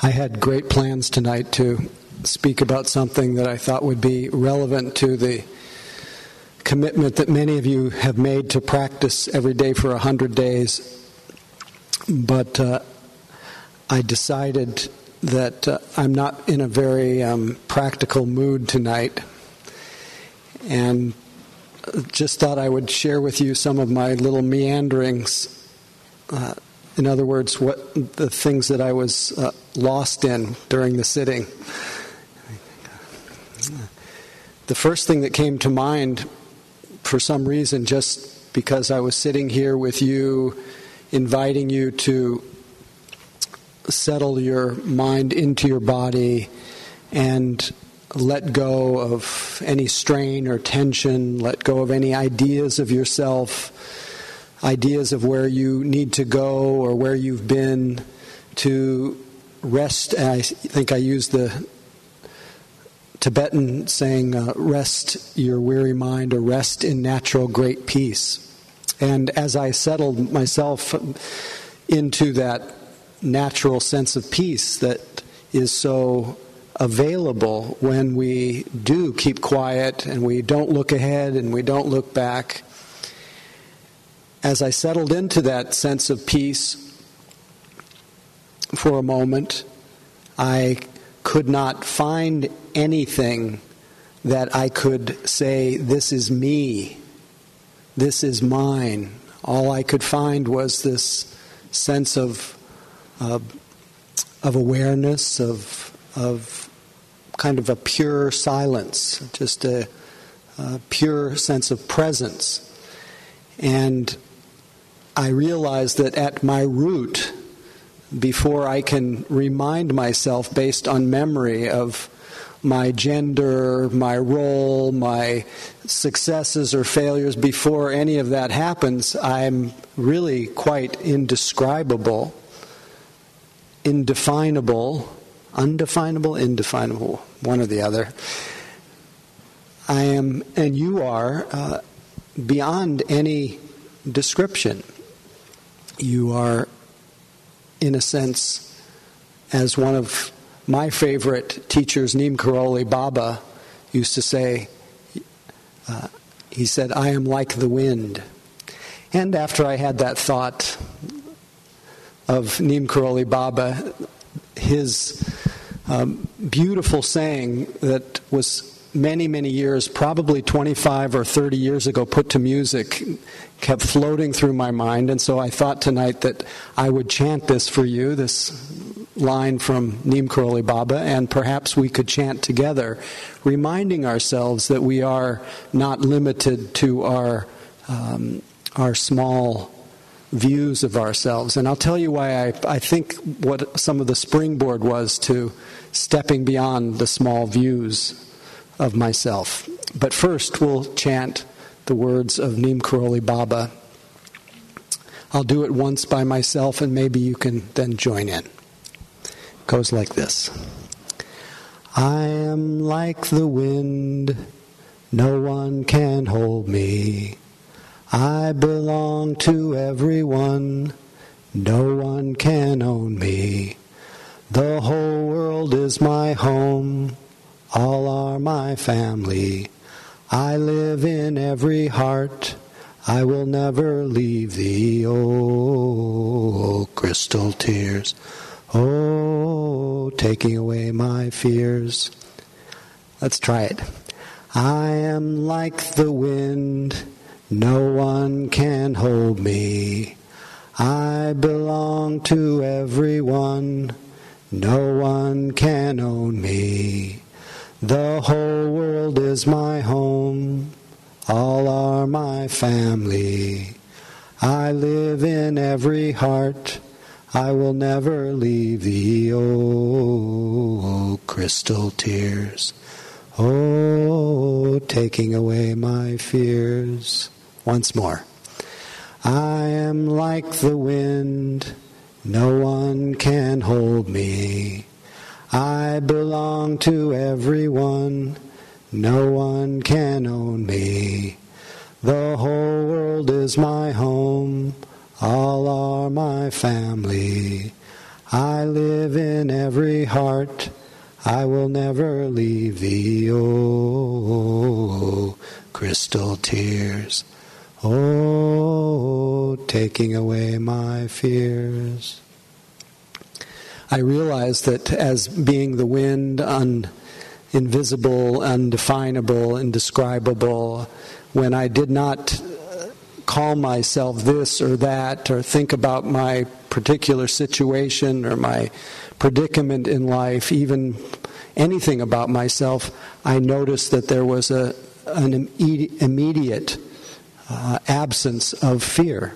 I had great plans tonight to speak about something that I thought would be relevant to the commitment that many of you have made to practice every day for a hundred days. But uh, I decided that uh, I'm not in a very um, practical mood tonight, and just thought I would share with you some of my little meanderings. Uh, in other words, what the things that I was uh, lost in during the sitting. The first thing that came to mind, for some reason, just because I was sitting here with you, inviting you to settle your mind into your body and let go of any strain or tension, let go of any ideas of yourself ideas of where you need to go or where you've been to rest. I think I used the Tibetan saying, uh, rest your weary mind or rest in natural great peace. And as I settled myself into that natural sense of peace that is so available when we do keep quiet and we don't look ahead and we don't look back, as I settled into that sense of peace for a moment, I could not find anything that I could say, This is me, this is mine. All I could find was this sense of, uh, of awareness, of, of kind of a pure silence, just a, a pure sense of presence. And I realize that at my root, before I can remind myself based on memory of my gender, my role, my successes or failures, before any of that happens, I'm really quite indescribable, indefinable, undefinable, indefinable, one or the other. I am, and you are, uh, beyond any description you are, in a sense, as one of my favorite teachers, Neem Karoli Baba, used to say, uh, he said, I am like the wind. And after I had that thought of Neem Karoli Baba, his um, beautiful saying that was many, many years, probably 25 or 30 years ago, put to music, kept floating through my mind. And so I thought tonight that I would chant this for you, this line from Neem Karoli Baba, and perhaps we could chant together, reminding ourselves that we are not limited to our, um, our small views of ourselves. And I'll tell you why I, I think what some of the springboard was to stepping beyond the small views of myself. But first, we'll chant the words of Neem Karoli Baba. I'll do it once by myself, and maybe you can then join in. It goes like this I am like the wind, no one can hold me. I belong to everyone, no one can own me. The whole world is my home all are my family. I live in every heart. I will never leave thee, oh, crystal tears. Oh, taking away my fears. Let's try it. I am like the wind, no one can hold me. I belong to everyone, no one can own me. The whole world is my home, all are my family. I live in every heart, I will never leave thee, oh, crystal tears. Oh, taking away my fears. Once more. I am like the wind, no one can hold me. I belong to everyone, no one can own me. The whole world is my home, all are my family. I live in every heart. I will never leave thee, oh, crystal tears. Oh, taking away my fears. I realized that as being the wind, un, invisible, undefinable, indescribable, when I did not call myself this or that, or think about my particular situation or my predicament in life, even anything about myself, I noticed that there was a, an immediate uh, absence of fear.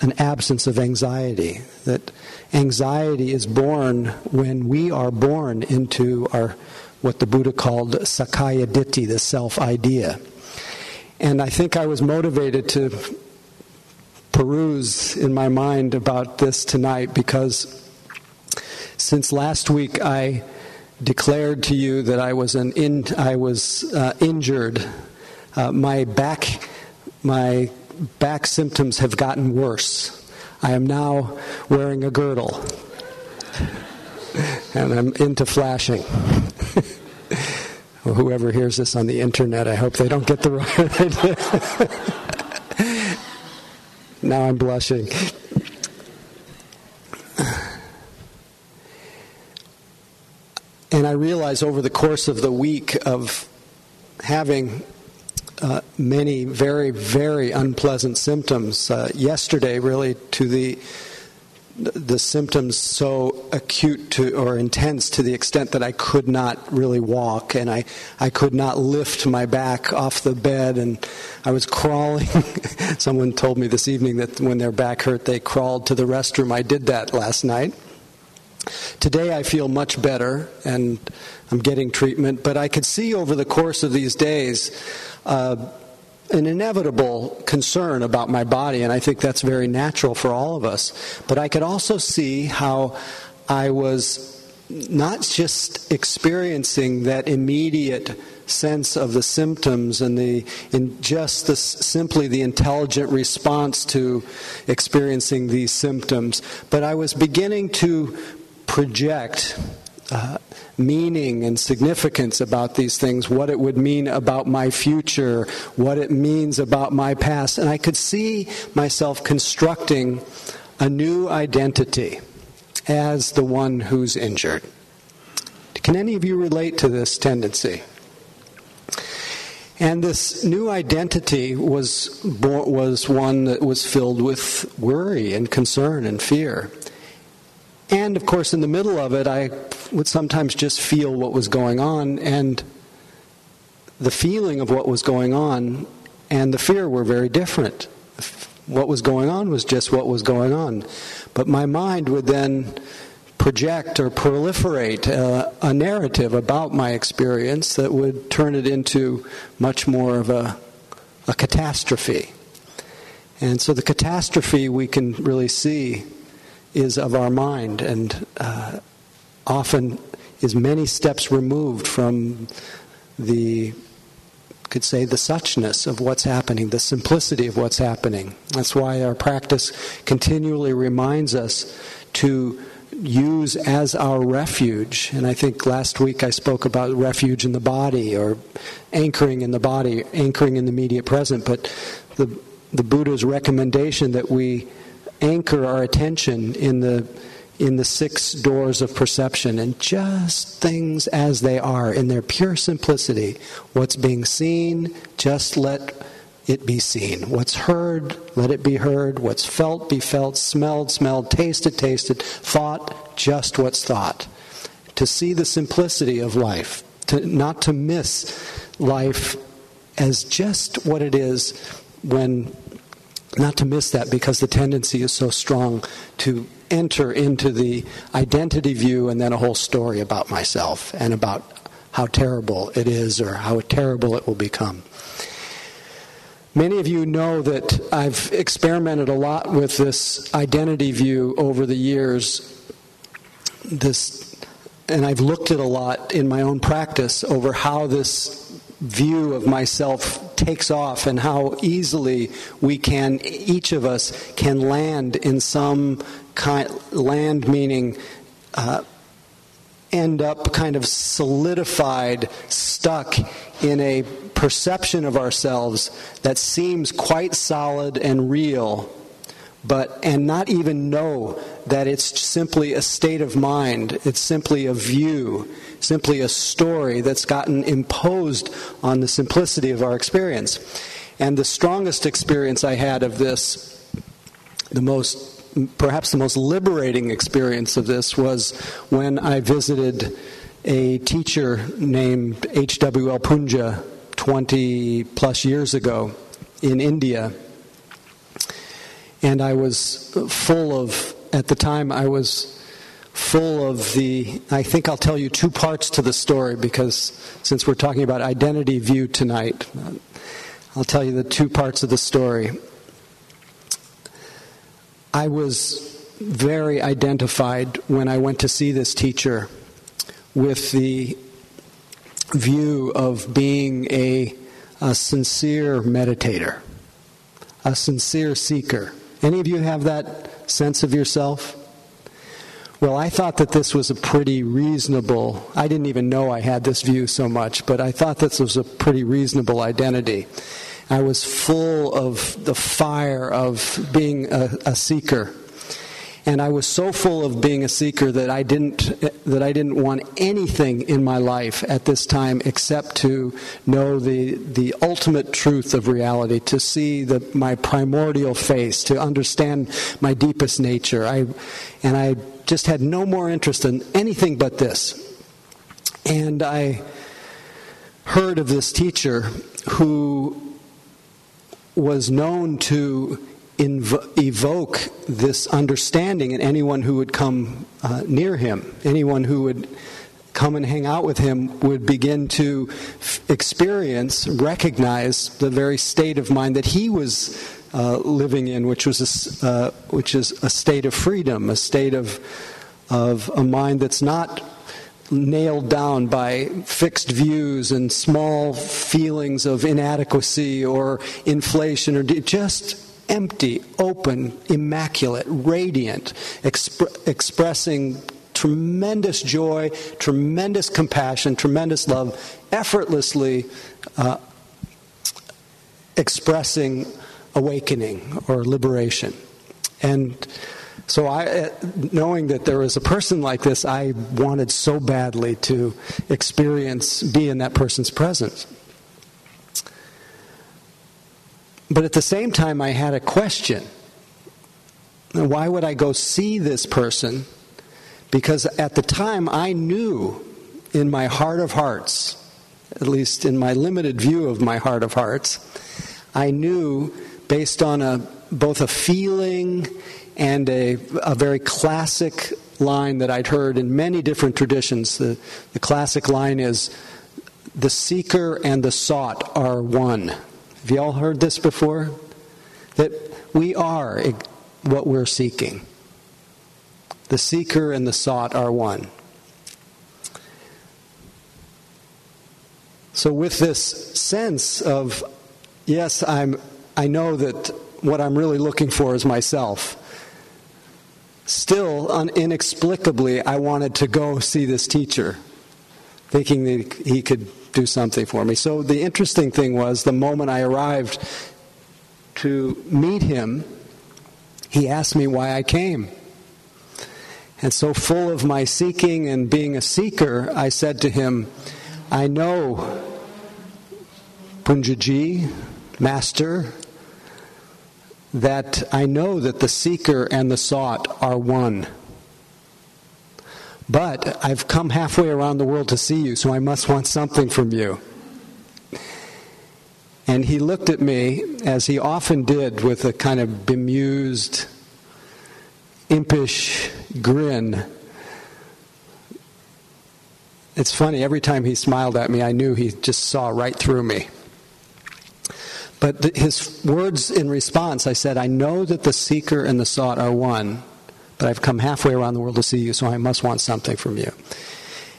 An absence of anxiety. That anxiety is born when we are born into our what the Buddha called Sakkaya Ditthi, the self idea. And I think I was motivated to peruse in my mind about this tonight because since last week I declared to you that I was an in, I was uh, injured. Uh, my back my back symptoms have gotten worse. I am now wearing a girdle, and I'm into flashing. well, whoever hears this on the internet, I hope they don't get the wrong idea. now I'm blushing. And I realize over the course of the week of having uh, many very, very unpleasant symptoms, uh, yesterday really to the the symptoms so acute to or intense to the extent that I could not really walk and I, I could not lift my back off the bed and I was crawling. Someone told me this evening that when their back hurt they crawled to the restroom. I did that last night. Today I feel much better and I'm getting treatment, but I could see over the course of these days uh, an inevitable concern about my body, and I think that's very natural for all of us. But I could also see how I was not just experiencing that immediate sense of the symptoms and the in just the, simply the intelligent response to experiencing these symptoms, but I was beginning to project uh, meaning and significance about these things, what it would mean about my future, what it means about my past. And I could see myself constructing a new identity as the one who's injured. Can any of you relate to this tendency? And this new identity was, was one that was filled with worry and concern and fear. And of course, in the middle of it, I would sometimes just feel what was going on, and the feeling of what was going on and the fear were very different. What was going on was just what was going on. But my mind would then project or proliferate a, a narrative about my experience that would turn it into much more of a, a catastrophe. And so the catastrophe we can really see is of our mind and uh, often is many steps removed from the could say the suchness of what's happening, the simplicity of what's happening. That's why our practice continually reminds us to use as our refuge. And I think last week I spoke about refuge in the body or anchoring in the body, anchoring in the immediate present. But the, the Buddha's recommendation that we anchor our attention in the in the six doors of perception and just things as they are in their pure simplicity. What's being seen, just let it be seen. What's heard, let it be heard. What's felt, be felt. Smelled, smelled. Tasted, tasted. Thought, just what's thought. To see the simplicity of life, to not to miss life as just what it is when not to miss that because the tendency is so strong to enter into the identity view and then a whole story about myself and about how terrible it is or how terrible it will become. Many of you know that I've experimented a lot with this identity view over the years. This, and I've looked at a lot in my own practice over how this view of myself takes off and how easily we can, each of us can land in some kind, land meaning uh, end up kind of solidified, stuck in a perception of ourselves that seems quite solid and real, but and not even know that it's simply a state of mind, it's simply a view, simply a story that's gotten imposed on the simplicity of our experience. And the strongest experience I had of this, the most perhaps the most liberating experience of this was when I visited a teacher named H.W.L. Punja 20 plus years ago in India. And I was full of, at the time, I was full of the, I think I'll tell you two parts to the story because since we're talking about identity view tonight, uh, I'll tell you the two parts of the story. I was very identified when I went to see this teacher with the view of being a, a sincere meditator, a sincere seeker. Any of you have that sense of yourself? Well, I thought that this was a pretty reasonable, I didn't even know I had this view so much, but I thought this was a pretty reasonable identity. I was full of the fire of being a, a seeker. And I was so full of being a seeker that I didn't that I didn't want anything in my life at this time except to know the the ultimate truth of reality, to see the, my primordial face, to understand my deepest nature. I and I just had no more interest in anything but this. And I heard of this teacher who was known to inv- evoke this understanding in anyone who would come uh, near him, anyone who would come and hang out with him would begin to f- experience, recognize the very state of mind that he was uh, living in, which was a, uh, which is a state of freedom, a state of of a mind that's not nailed down by fixed views and small feelings of inadequacy or inflation or just empty, open, immaculate, radiant, exp- expressing tremendous joy, tremendous compassion, tremendous love, effortlessly uh, expressing awakening or liberation. And so, I, uh, knowing that there was a person like this, I wanted so badly to experience, be in that person's presence. But at the same time, I had a question. Why would I go see this person? Because at the time, I knew in my heart of hearts, at least in my limited view of my heart of hearts, I knew based on a, both a feeling and a, a very classic line that I'd heard in many different traditions. The, the classic line is The seeker and the sought are one. Have you all heard this before? That we are what we're seeking. The seeker and the sought are one. So, with this sense of, yes, I'm, I know that what I'm really looking for is myself still, un- inexplicably, I wanted to go see this teacher, thinking that he could do something for me. So the interesting thing was the moment I arrived to meet him, he asked me why I came. And so, full of my seeking and being a seeker, I said to him, I know, Punjaji, Master, that I know that the seeker and the sought are one. But I've come halfway around the world to see you, so I must want something from you. And he looked at me, as he often did, with a kind of bemused, impish grin. It's funny, every time he smiled at me, I knew he just saw right through me. But his words in response, I said, I know that the seeker and the sought are one, but I've come halfway around the world to see you, so I must want something from you.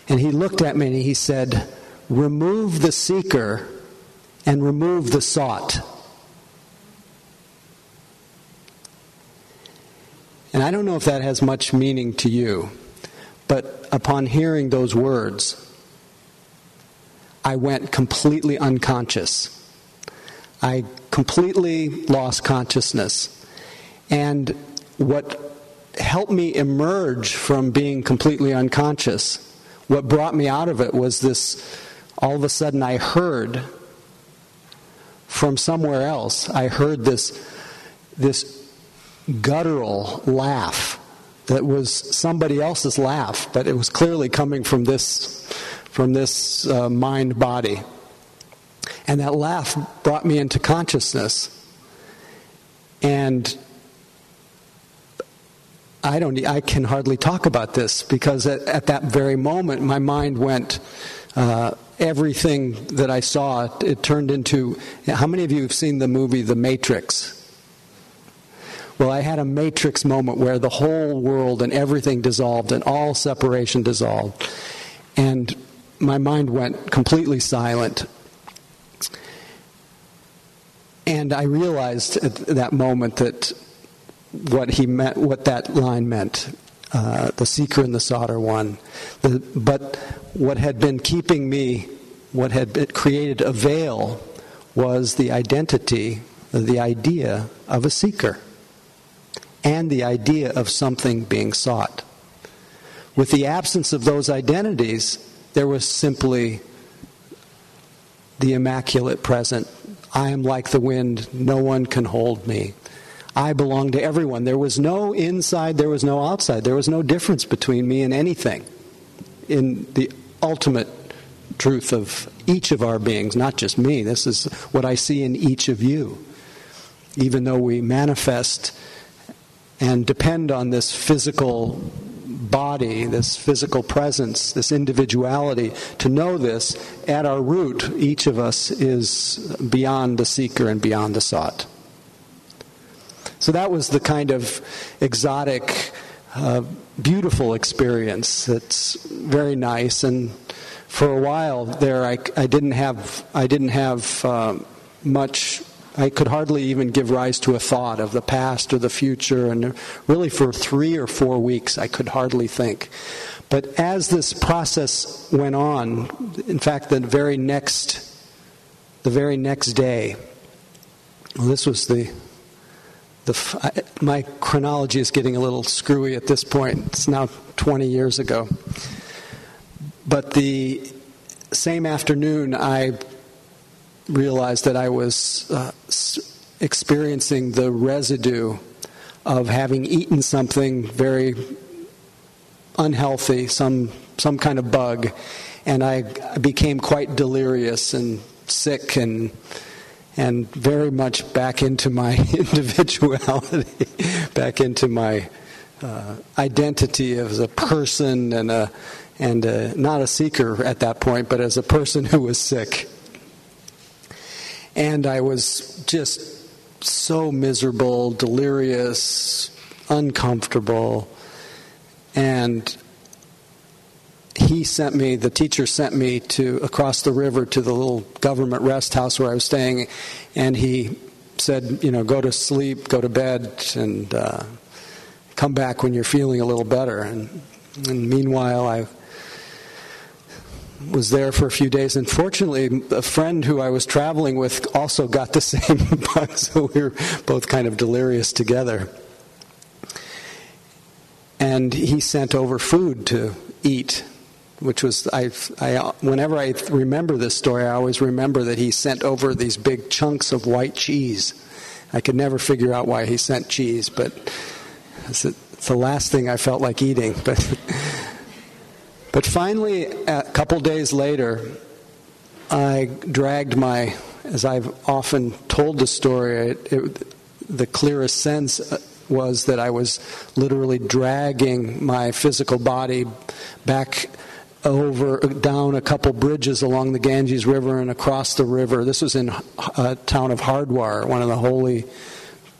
And he looked at me and he said, Remove the seeker, and remove the sought. And I don't know if that has much meaning to you, but upon hearing those words, I went completely unconscious. I completely lost consciousness. And what helped me emerge from being completely unconscious, what brought me out of it was this all of a sudden I heard from somewhere else, I heard this, this guttural laugh that was somebody else's laugh, but it was clearly coming from this, from this uh, mind body. And that laugh brought me into consciousness. And I don't. I can hardly talk about this because at, at that very moment, my mind went. Uh, everything that I saw, it, it turned into. How many of you have seen the movie The Matrix? Well, I had a matrix moment where the whole world and everything dissolved and all separation dissolved. And my mind went completely silent. And I realized at that moment that what he meant, what that line meant. Uh, the seeker and the soughter one. The, but what had been keeping me, what had created a veil, was the identity, the idea of a seeker and the idea of something being sought. With the absence of those identities, there was simply the immaculate present. I am like the wind, no one can hold me. I belong to everyone. There was no inside, there was no outside. There was no difference between me and anything in the ultimate truth of each of our beings, not just me. This is what I see in each of you. Even though we manifest and depend on this physical body, this physical presence, this individuality, to know this, at our root, each of us is beyond the seeker and beyond the sought. So that was the kind of exotic, uh, beautiful experience that's very nice. And for a while there, I, I didn't have, I didn't have uh, much I could hardly even give rise to a thought of the past or the future, and really for three or four weeks I could hardly think. But as this process went on, in fact, the very next, the very next day, well, this was the, the my chronology is getting a little screwy at this point. It's now 20 years ago, but the same afternoon I realized that I was uh, experiencing the residue of having eaten something very unhealthy, some some kind of bug, and I became quite delirious and sick and and very much back into my individuality, back into my uh, identity as a person and a and a, not a seeker at that point, but as a person who was sick. And I was just so miserable, delirious, uncomfortable. And he sent me, the teacher sent me to across the river to the little government rest house where I was staying, and he said, you know, go to sleep, go to bed, and uh, come back when you're feeling a little better. And, and meanwhile, I was there for a few days, and fortunately, a friend who I was traveling with also got the same bug, so we were both kind of delirious together. And he sent over food to eat, which was I, I. Whenever I remember this story, I always remember that he sent over these big chunks of white cheese. I could never figure out why he sent cheese, but it's the last thing I felt like eating. But but finally, a couple days later, I dragged my, as I've often told the story, it, it, the clearest sense uh, was that I was literally dragging my physical body back over down a couple bridges along the Ganges River and across the river. This was in a uh, town of Hardwar, one of the holy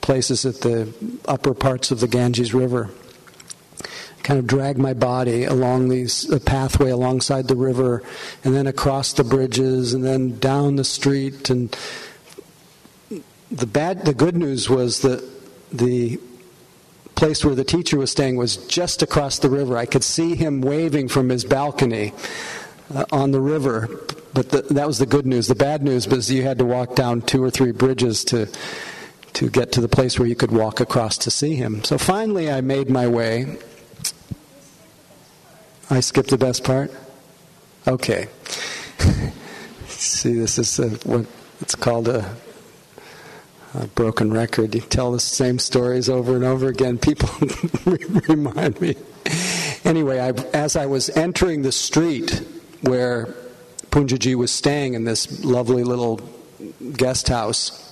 places at the upper parts of the Ganges River kind of drag my body along these a pathway alongside the river, and then across the bridges, and then down the street. And the bad, the good news was that the place where the teacher was staying was just across the river. I could see him waving from his balcony uh, on the river. But the, that was the good news. The bad news was you had to walk down two or three bridges to to get to the place where you could walk across to see him. So finally, I made my way. I skipped the best part? Okay. see, this is a, what it's called a, a, broken record. You tell the same stories over and over again. People remind me. Anyway, I, as I was entering the street where Punjaji was staying in this lovely little guest house,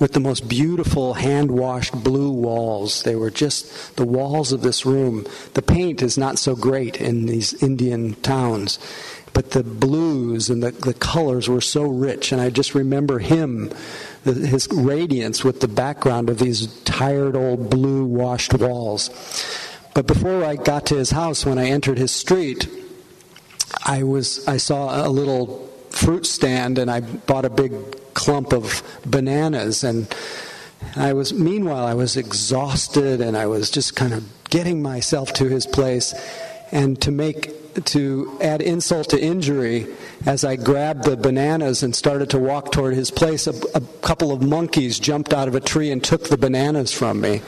with the most beautiful hand washed blue walls. They were just the walls of this room. The paint is not so great in these Indian towns, but the blues and the, the colors were so rich. And I just remember him, his radiance with the background of these tired old blue washed walls. But before I got to his house, when I entered his street, I was I saw a little fruit stand and I bought a big clump of bananas and I was meanwhile I was exhausted and I was just kind of getting myself to his place and to make to add insult to injury as I grabbed the bananas and started to walk toward his place a, a couple of monkeys jumped out of a tree and took the bananas from me.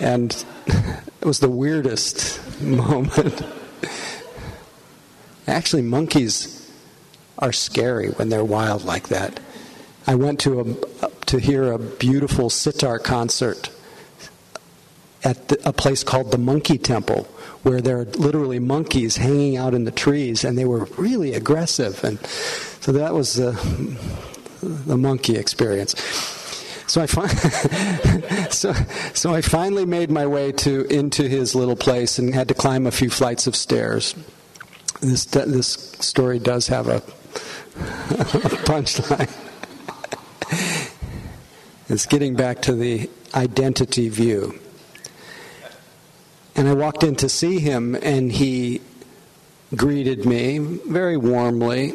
And it was the weirdest moment. Actually monkeys are scary when they're wild like that. I went to a, to hear a beautiful sitar concert at the, a place called the Monkey Temple, where there are literally monkeys hanging out in the trees, and they were really aggressive. And so that was the, the monkey experience. So I, so, so I finally made my way to into his little place and had to climb a few flights of stairs. This this story does have a, a punchline. It's getting back to the identity view. And I walked in to see him, and he greeted me very warmly,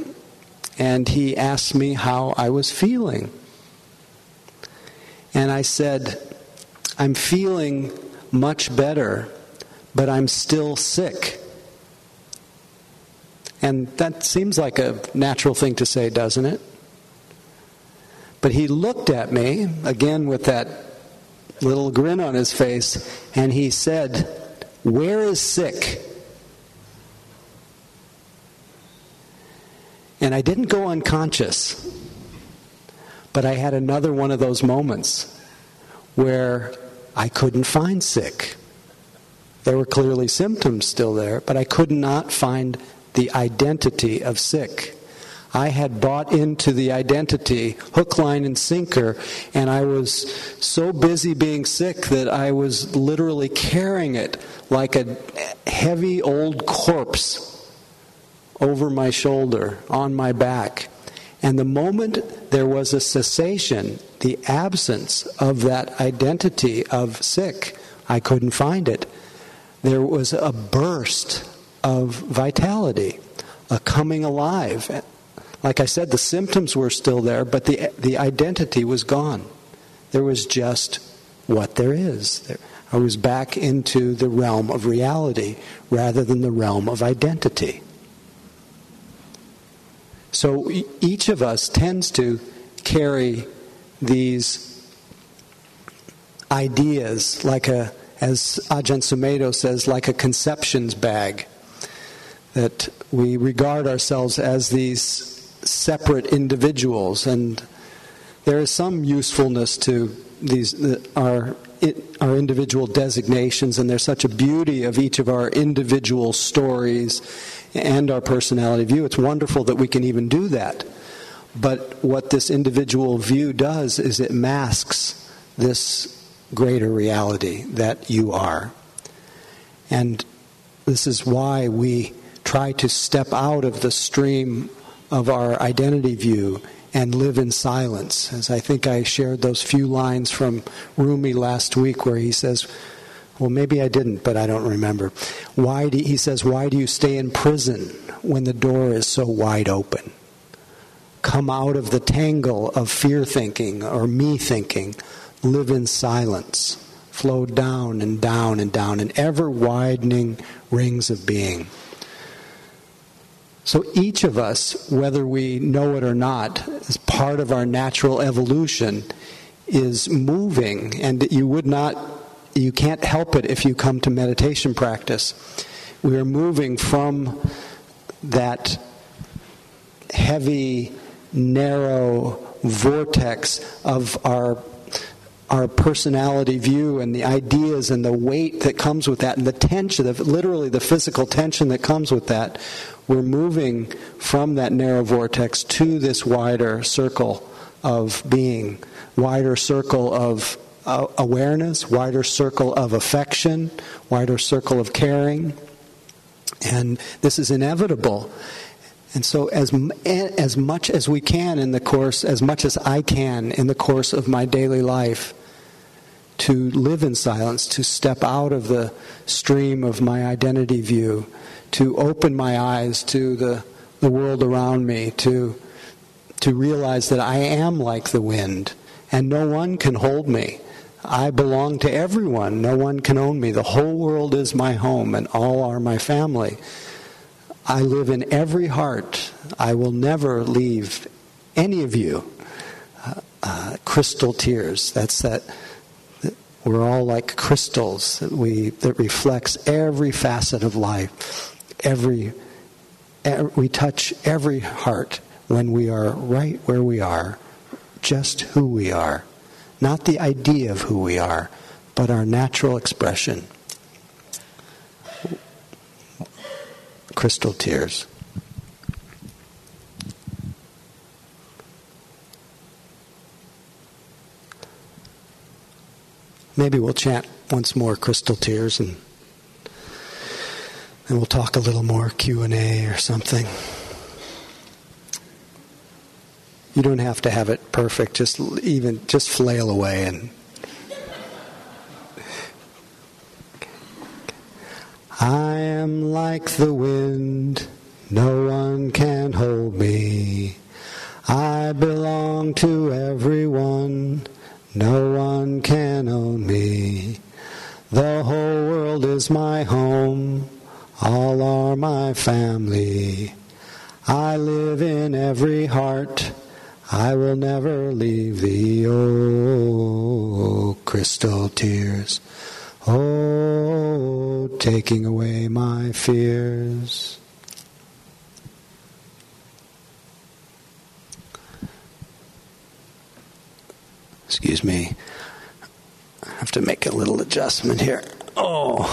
and he asked me how I was feeling. And I said, I'm feeling much better, but I'm still sick. And that seems like a natural thing to say, doesn't it? But he looked at me, again with that little grin on his face, and he said, Where is sick? And I didn't go unconscious, but I had another one of those moments where I couldn't find sick. There were clearly symptoms still there, but I could not find the identity of sick. I had bought into the identity, hook, line, and sinker, and I was so busy being sick that I was literally carrying it like a heavy old corpse over my shoulder, on my back. And the moment there was a cessation, the absence of that identity of sick, I couldn't find it. There was a burst of vitality, a coming alive. Like I said, the symptoms were still there, but the, the identity was gone. There was just what there is. I was back into the realm of reality rather than the realm of identity. So each of us tends to carry these ideas like a, as Ajahn Sumedho says, like a conceptions bag. That we regard ourselves as these separate individuals, and there is some usefulness to these our our individual designations, and there's such a beauty of each of our individual stories and our personality view. It's wonderful that we can even do that. But what this individual view does is it masks this greater reality that you are. And this is why we try to step out of the stream of our identity view and live in silence. As I think I shared those few lines from Rumi last week where he says, Well, maybe I didn't, but I don't remember. Why do, he says, Why do you stay in prison when the door is so wide open? Come out of the tangle of fear thinking or me thinking. Live in silence. Flow down and down and down in ever widening rings of being. So each of us, whether we know it or not, as part of our natural evolution, is moving, and you would not, you can't help it if you come to meditation practice. We are moving from that heavy, narrow vortex of our our personality view and the ideas and the weight that comes with that and the tension literally the physical tension that comes with that we're moving from that narrow vortex to this wider circle of being wider circle of uh, awareness wider circle of affection wider circle of caring. And this is inevitable. And so, as, as much as we can in the course, as much as I can in the course of my daily life, to live in silence, to step out of the stream of my identity view, to open my eyes to the, the world around me, to, to realize that I am like the wind and no one can hold me. I belong to everyone. No one can own me. The whole world is my home and all are my family. I live in every heart. I will never leave any of you. Uh, uh, crystal tears. That's that we're all like crystals that we that reflects every facet of life. Every, we touch every heart when we are right where we are, just who we are, not the idea of who we are, but our natural expression. Crystal tears. Maybe we'll chant once more crystal tears and and we'll talk a little more Q&A or something. You don't have to have it perfect. Just even just flail away and I am like the wind, no one can hold me. I belong to everyone no one can own me. The whole world is my home. All are my family. I live in every heart. I will never leave thee, oh, crystal tears. Oh, taking away my fears. Excuse me. I have to make a little adjustment here. Oh.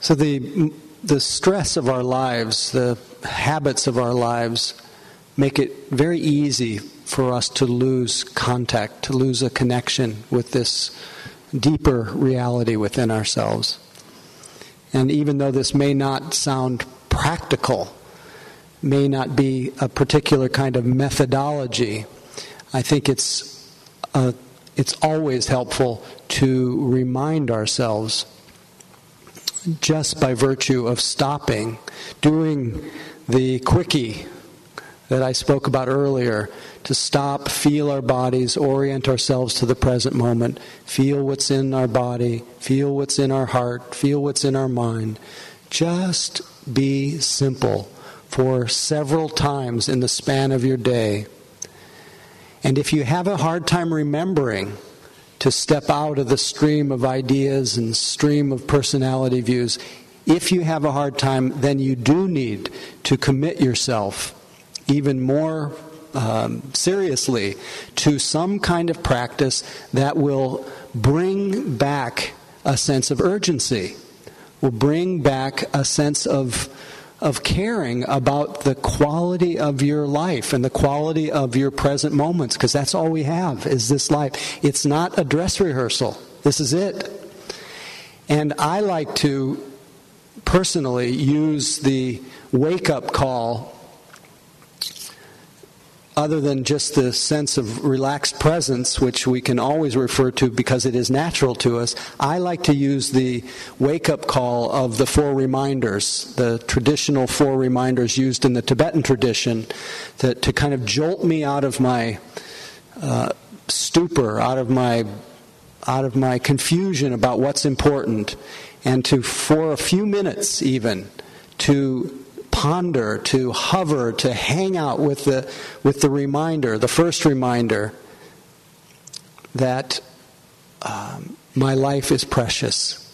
So the the stress of our lives, the habits of our lives make it very easy for us to lose contact, to lose a connection with this deeper reality within ourselves. And even though this may not sound practical may not be a particular kind of methodology. I think it's, uh, it's always helpful to remind ourselves, just by virtue of stopping, doing the quickie that I spoke about earlier, to stop, feel our bodies, orient ourselves to the present moment, feel what's in our body, feel what's in our heart, feel what's in our mind. Just be simple for several times in the span of your day. And if you have a hard time remembering to step out of the stream of ideas and stream of personality views, if you have a hard time, then you do need to commit yourself even more um, seriously to some kind of practice that will bring back a sense of urgency, will bring back a sense of of caring about the quality of your life and the quality of your present moments because that's all we have is this life. It's not a dress rehearsal. This is it. And I like to personally use the wake up call other than just the sense of relaxed presence, which we can always refer to because it is natural to us, I like to use the wake up call of the four reminders, the traditional four reminders used in the Tibetan tradition, to, to kind of jolt me out of my uh, stupor, out of my out of my confusion about what's important, and to, for a few minutes even, to ponder, to hover, to hang out with the, with the reminder, the first reminder that um, my life is precious.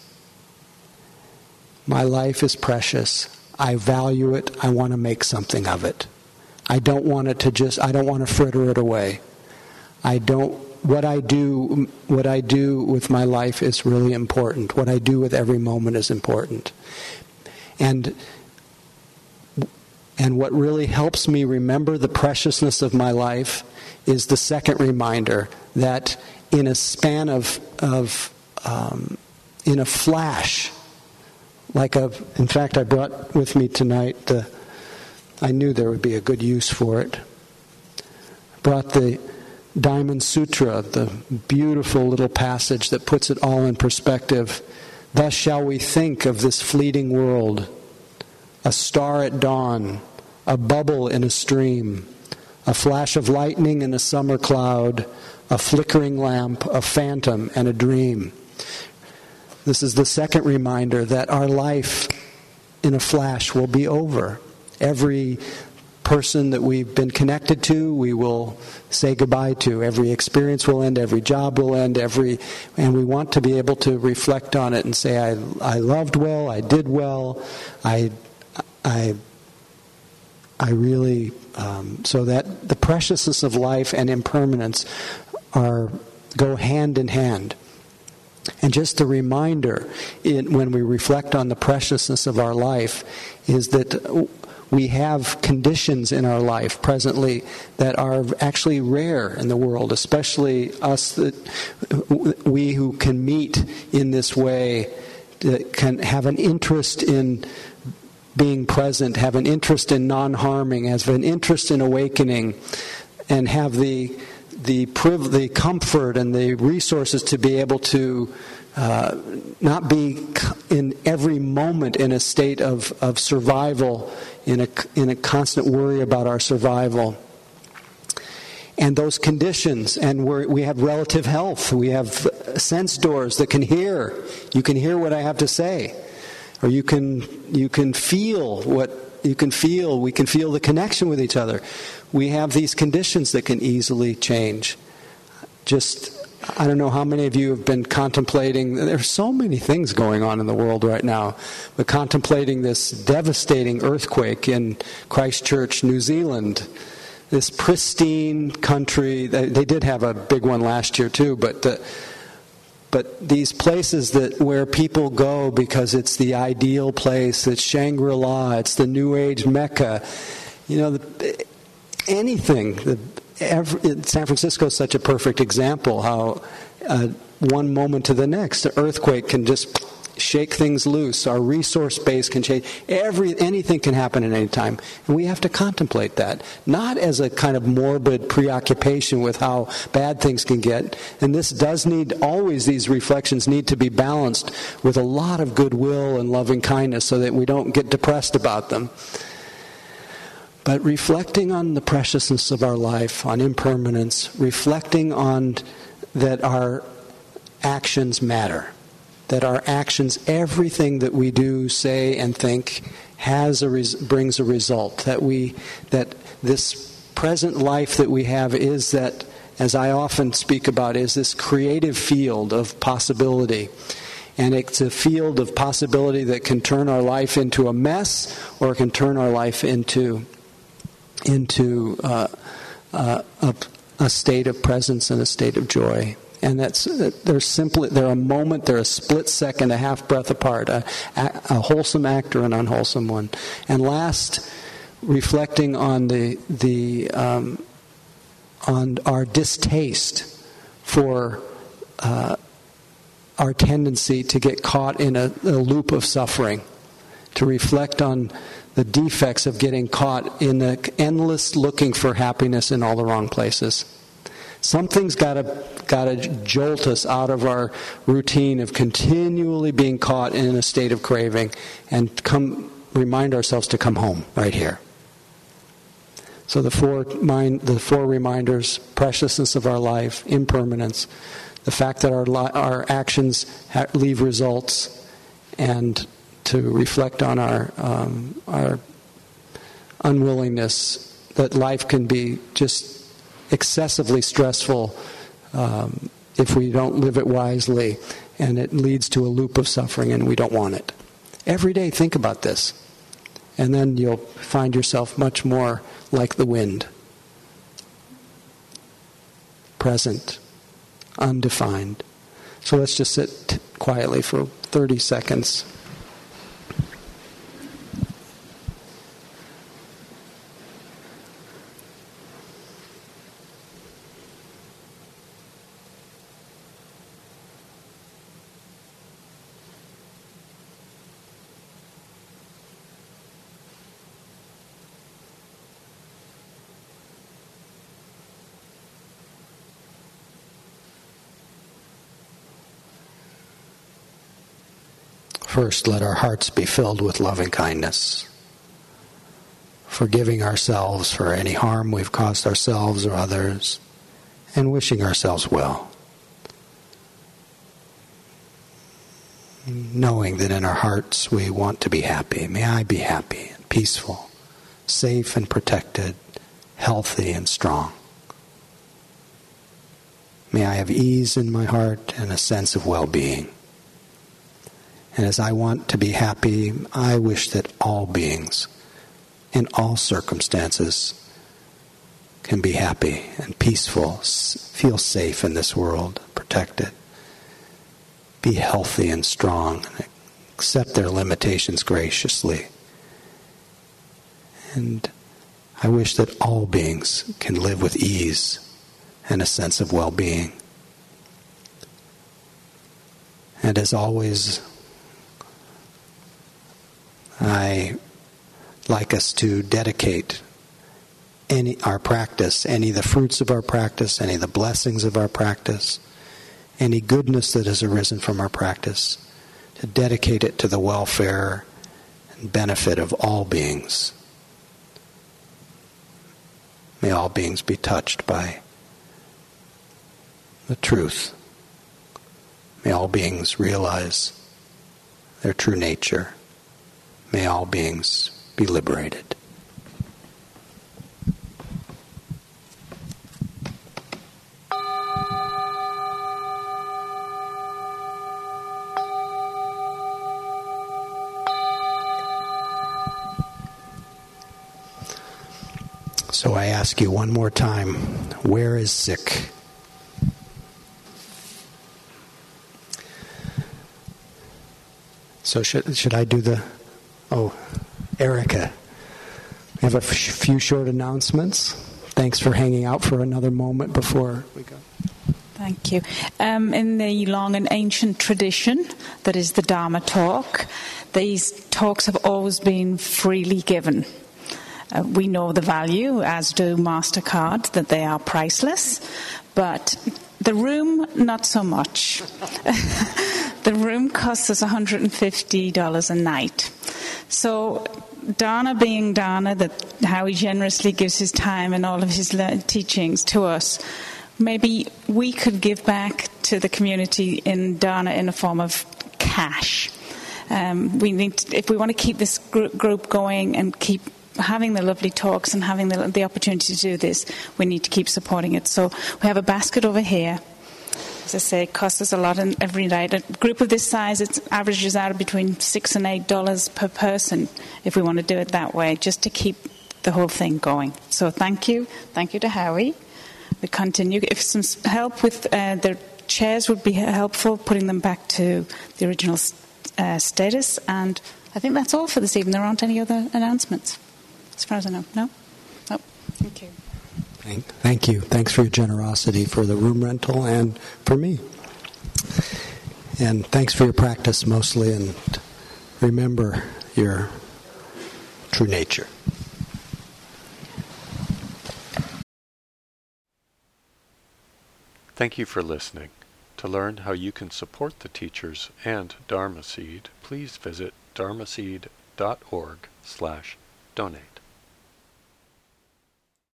My life is precious. I value it. I want to make something of it. I don't want it to just, I don't want to fritter it away. I don't, what I do, what I do with my life is really important. What I do with every moment is important. And and what really helps me remember the preciousness of my life is the second reminder that in a span of, of um, in a flash, like a, in fact, I brought with me tonight the, I knew there would be a good use for it. Brought the Diamond Sutra, the beautiful little passage that puts it all in perspective. Thus shall we think of this fleeting world a star at dawn, a bubble in a stream, a flash of lightning in a summer cloud, a flickering lamp, a phantom, and a dream. This is the second reminder that our life in a flash will be over. Every person that we've been connected to, we will say goodbye to. Every experience will end, every job will end, every and we want to be able to reflect on it and say I I loved well, I did well, I I, I really, um, so that the preciousness of life and impermanence are go hand in hand. And just a reminder, in, when we reflect on the preciousness of our life, is that we have conditions in our life presently that are actually rare in the world, especially us that we who can meet in this way, can have an interest in being present, have an interest in non harming, have an interest in awakening, and have the the, priv- the comfort and the resources to be able to uh, not be in every moment in a state of, of survival, in a, in a constant worry about our survival. And those conditions, and we have relative health. We have sense doors that can hear. You can hear what I have to say or you can you can feel what you can feel we can feel the connection with each other. We have these conditions that can easily change. Just I don't know how many of you have been contemplating there's so many things going on in the world right now but contemplating this devastating earthquake in Christchurch New Zealand. This pristine country they, they did have a big one last year too but the but these places that where people go because it's the ideal place, it's Shangri-La, it's the New Age Mecca, you know, the, anything. The, every, San Francisco is such a perfect example how uh, one moment to the next, the earthquake can just shake things loose. Our resource base can change. Every anything can happen at any time, and we have to contemplate that, not as a kind of morbid preoccupation with how bad things can get. And this does need always these reflections need to be balanced with a lot of goodwill and loving kindness, so that we don't get depressed about them. But reflecting on the preciousness of our life, on impermanence, reflecting on that our actions matter that our actions, everything that we do, say, and think, has a res- brings a result. That we that this present life that we have is that, as I often speak about, is this creative field of possibility. And it's a field of possibility that can turn our life into a mess or can turn our life into, into uh, uh, a, a state of presence and a state of joy and that's they're simply they're a moment they're a split second a half breath apart a, a, wholesome act or an unwholesome one and last reflecting on the the um, on our distaste for uh, our tendency to get caught in a, a loop of suffering to reflect on the defects of getting caught in the endless looking for happiness in all the wrong places. Something's got to got to jolt us out of our routine of continually being caught in a state of craving and come remind ourselves to come home right here. So the four mind, the four reminders: preciousness of our life, impermanence, the fact that our our actions ha- leave results, and to reflect on our um, our unwillingness that life can be just excessively stressful um, if we don't live it wisely, and it leads to a loop of suffering, and we don't want it. Every day, think about this, and then you'll find yourself much more like the wind present, undefined. So let's just sit quietly for 30 seconds. First, let our hearts be filled with loving kindness, forgiving ourselves for any harm we've caused ourselves or others, and wishing ourselves well. Knowing that in our hearts we want to be happy. May I be happy and peaceful, safe and protected, healthy and strong. May I have ease in my heart and a sense of well being. And as I want to be happy, I wish that all beings, in all circumstances, can be happy and peaceful, feel safe in this world, protected, be healthy and strong, and accept their limitations graciously. And I wish that all beings can live with ease and a sense of well being. And as always, I like us to dedicate any our practice, any of the fruits of our practice, any of the blessings of our practice, any goodness that has arisen from our practice, to dedicate it to the welfare and benefit of all beings. May all beings be touched by the truth. May all beings realize their true nature. May all beings be liberated. So I ask you one more time where is sick? So should, should I do the Oh, Erica. We have a few short announcements. Thanks for hanging out for another moment before we go. Thank you. Um, in the long and ancient tradition that is the Dharma talk, these talks have always been freely given. Uh, we know the value, as do MasterCard, that they are priceless, but the room, not so much. the room costs us $150 a night. So Dana being Dana, that Howie generously gives his time and all of his teachings to us, maybe we could give back to the community in Dana in a form of cash. Um, we need, to, if we want to keep this group going and keep having the lovely talks and having the, the opportunity to do this, we need to keep supporting it. So we have a basket over here as I say, it costs us a lot in every night. A group of this size, it averages out between six and eight dollars per person if we want to do it that way, just to keep the whole thing going. So thank you, thank you to Howie. We continue. If some help with uh, the chairs would be helpful, putting them back to the original uh, status, and I think that's all for this evening. There aren't any other announcements, as far as I know. No. No. Thank you. Thank, thank you. Thanks for your generosity for the room rental and for me. And thanks for your practice mostly, and remember your true nature. Thank you for listening. To learn how you can support the teachers and Dharma Seed, please visit dharmaseed.org slash donate.